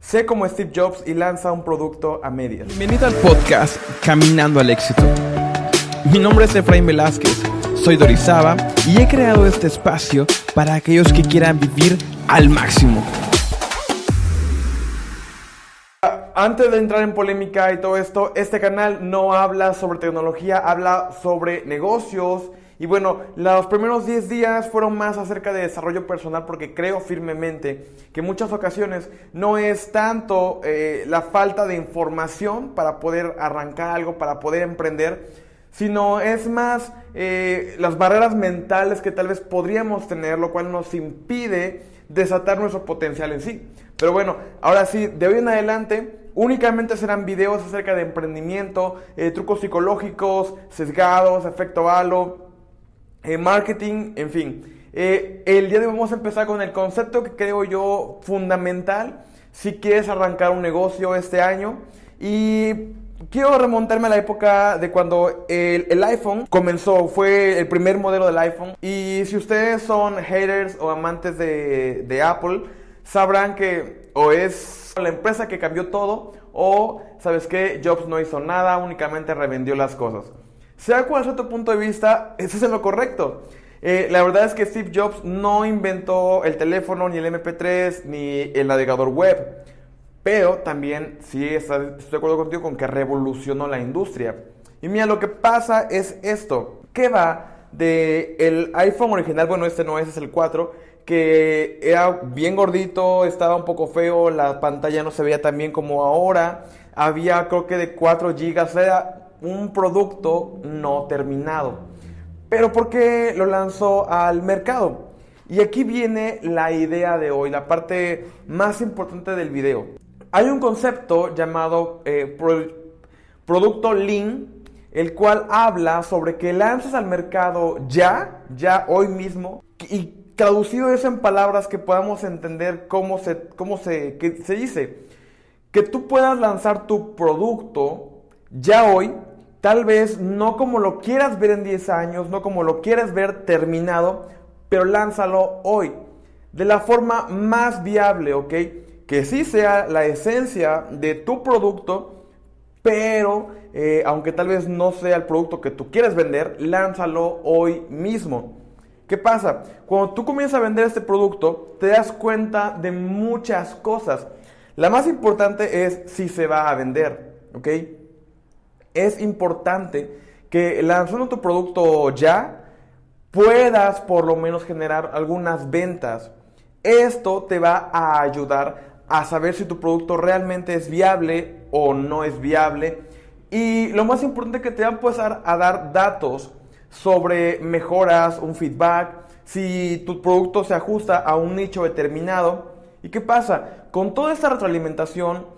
Sé como Steve Jobs y lanza un producto a medias. Bienvenido al podcast Caminando al Éxito. Mi nombre es Efraín Velázquez, soy Dorizaba y he creado este espacio para aquellos que quieran vivir al máximo. Antes de entrar en polémica y todo esto, este canal no habla sobre tecnología, habla sobre negocios. Y bueno, los primeros 10 días fueron más acerca de desarrollo personal porque creo firmemente que en muchas ocasiones no es tanto eh, la falta de información para poder arrancar algo, para poder emprender, sino es más eh, las barreras mentales que tal vez podríamos tener, lo cual nos impide desatar nuestro potencial en sí. Pero bueno, ahora sí, de hoy en adelante únicamente serán videos acerca de emprendimiento, eh, trucos psicológicos, sesgados, efecto halo, eh, marketing, en fin. Eh, el día de hoy vamos a empezar con el concepto que creo yo fundamental si quieres arrancar un negocio este año. Y quiero remontarme a la época de cuando el, iPhone comenzó, fue el primer modelo del iPhone. Y si ustedes son haters o amantes de, de Apple, sabrán que o es la empresa que cambió todo o, ¿sabes qué? Jobs no hizo nada, únicamente revendió las cosas. Sea cual sea tu punto de vista, eso es lo correcto. Eh, la verdad es que Steve Jobs no inventó el teléfono, ni el MP3, ni el navegador web. Pero también sí estoy de acuerdo contigo con que revolucionó la industria. Y mira, lo que pasa es esto. ¿Qué va de el iPhone original? Bueno, este no es, es el 4 que era bien gordito, estaba un poco feo, la pantalla no se veía tan bien como ahora, había creo que de 4 GB, un producto no terminado. Pero ¿por qué lo lanzó al mercado? Y aquí viene la idea de hoy, la parte más importante del video. Hay un concepto llamado eh, producto lean, el cual habla sobre que lanzas al mercado ya, ya hoy mismo, y traducido eso en palabras que podamos entender cómo se, cómo se, se dice. Que tú puedas lanzar tu producto ya hoy, tal vez no como lo quieras ver en 10 años, no como lo quieras ver terminado, pero lánzalo hoy. De la forma más viable, ¿ok? Que sí sea la esencia de tu producto, pero eh, aunque tal vez no sea el producto que tú quieres vender, lánzalo hoy mismo. ¿Qué pasa? Cuando tú comienzas a vender este producto, te das cuenta de muchas cosas. La más importante es si se va a vender, ¿ok? Es importante que lanzando tu producto ya, puedas por lo menos generar algunas ventas. Esto te va a ayudar a saber si tu producto realmente es viable o no es viable. Y lo más importante que te va a empezar a dar datos sobre mejoras, un feedback, si tu producto se ajusta a un nicho determinado. ¿Y qué pasa? Con toda esta retroalimentación.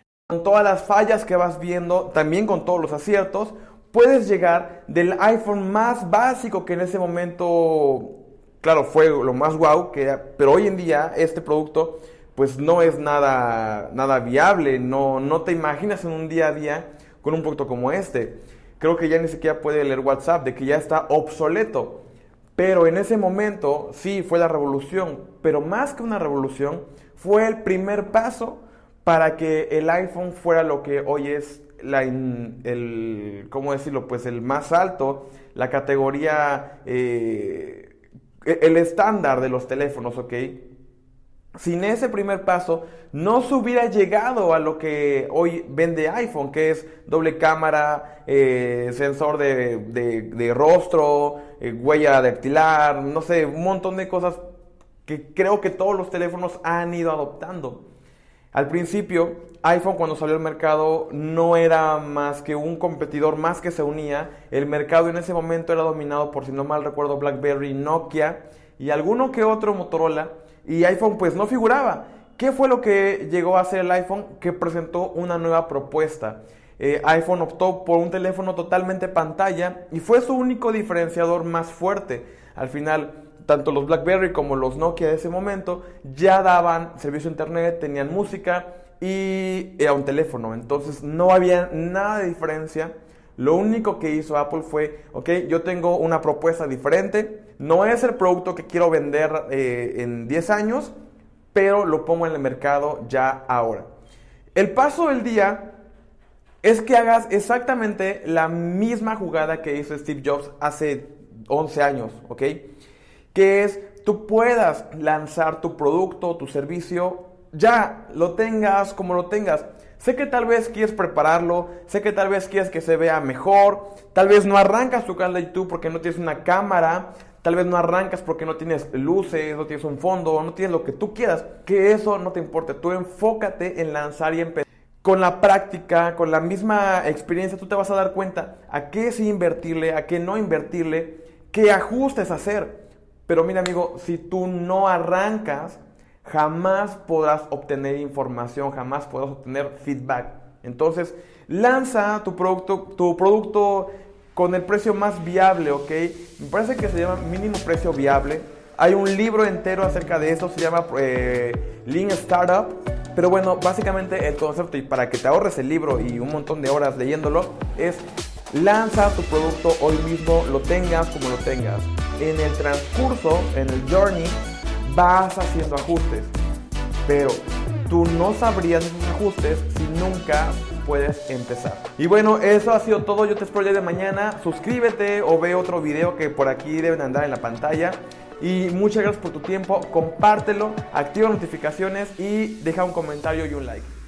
Con todas las fallas que vas viendo, también con todos los aciertos, puedes llegar del iPhone más básico que en ese momento, claro, fue lo más guau, que, pero hoy en día este producto pues no es nada, nada viable, no, no te imaginas en un día a día con un producto como este. Creo que ya ni siquiera puede leer WhatsApp, de que ya está obsoleto. Pero en ese momento sí fue la revolución, pero más que una revolución, fue el primer paso para que el iPhone fuera lo que hoy es la, el, ¿cómo decirlo? Pues el más alto, la categoría, eh, el estándar de los teléfonos, ¿ok? Sin ese primer paso, no se hubiera llegado a lo que hoy vende iPhone, que es doble cámara, eh, sensor de, de, rostro, eh, huella dactilar, no sé, un montón de cosas que creo que todos los teléfonos han ido adoptando. Al principio, iPhone cuando salió al mercado no era más que un competidor más que se unía. El mercado en ese momento era dominado por, si no mal recuerdo, BlackBerry, Nokia y alguno que otro Motorola. Y iPhone pues no figuraba. ¿Qué fue lo que llegó a hacer el iPhone? Que presentó una nueva propuesta. Eh, iPhone optó por un teléfono totalmente pantalla y fue su único diferenciador más fuerte. Al final tanto los BlackBerry como los Nokia de ese momento ya daban servicio a internet, tenían música y era un teléfono. Entonces no había nada de diferencia. Lo único que hizo Apple fue, ok, yo tengo una propuesta diferente, no es el producto que quiero vender eh, en 10 años, pero lo pongo en el mercado ya ahora. El paso del día es que hagas exactamente la misma jugada que hizo Steve Jobs hace 11 años, ¿ok? Que es tú puedas lanzar tu producto, tu servicio, ya lo tengas como lo tengas. Sé que tal vez quieres prepararlo, sé que tal vez quieres que se vea mejor, tal vez no arrancas tu canal de YouTube porque no tienes una cámara, tal vez no arrancas porque no tienes luces, no tienes un fondo, no tienes lo que tú quieras, que eso no te importe, tú enfócate en lanzar y empezar. Con la práctica, con la misma experiencia, tú te vas a dar cuenta a qué sí invertirle, a qué no invertirle, qué ajustes hacer. Pero mira amigo, si tú no arrancas, jamás podrás obtener información, jamás podrás obtener feedback. Entonces, lanza tu producto, tu producto con el precio más viable, ¿ok? Me parece que se llama mínimo precio viable. Hay un libro entero acerca de eso, se llama eh, Lean Startup. Pero bueno, básicamente el concepto, y para que te ahorres el libro y un montón de horas leyéndolo, es lanza tu producto hoy mismo, lo tengas como lo tengas en el transcurso, en el journey, vas haciendo ajustes. Pero tú no sabrías esos ajustes si nunca puedes empezar. Y bueno, eso ha sido todo. Yo te espero el de mañana. Suscríbete o ve otro video que por aquí deben andar en la pantalla. Y muchas gracias por tu tiempo. Compártelo, activa notificaciones y deja un comentario y un like.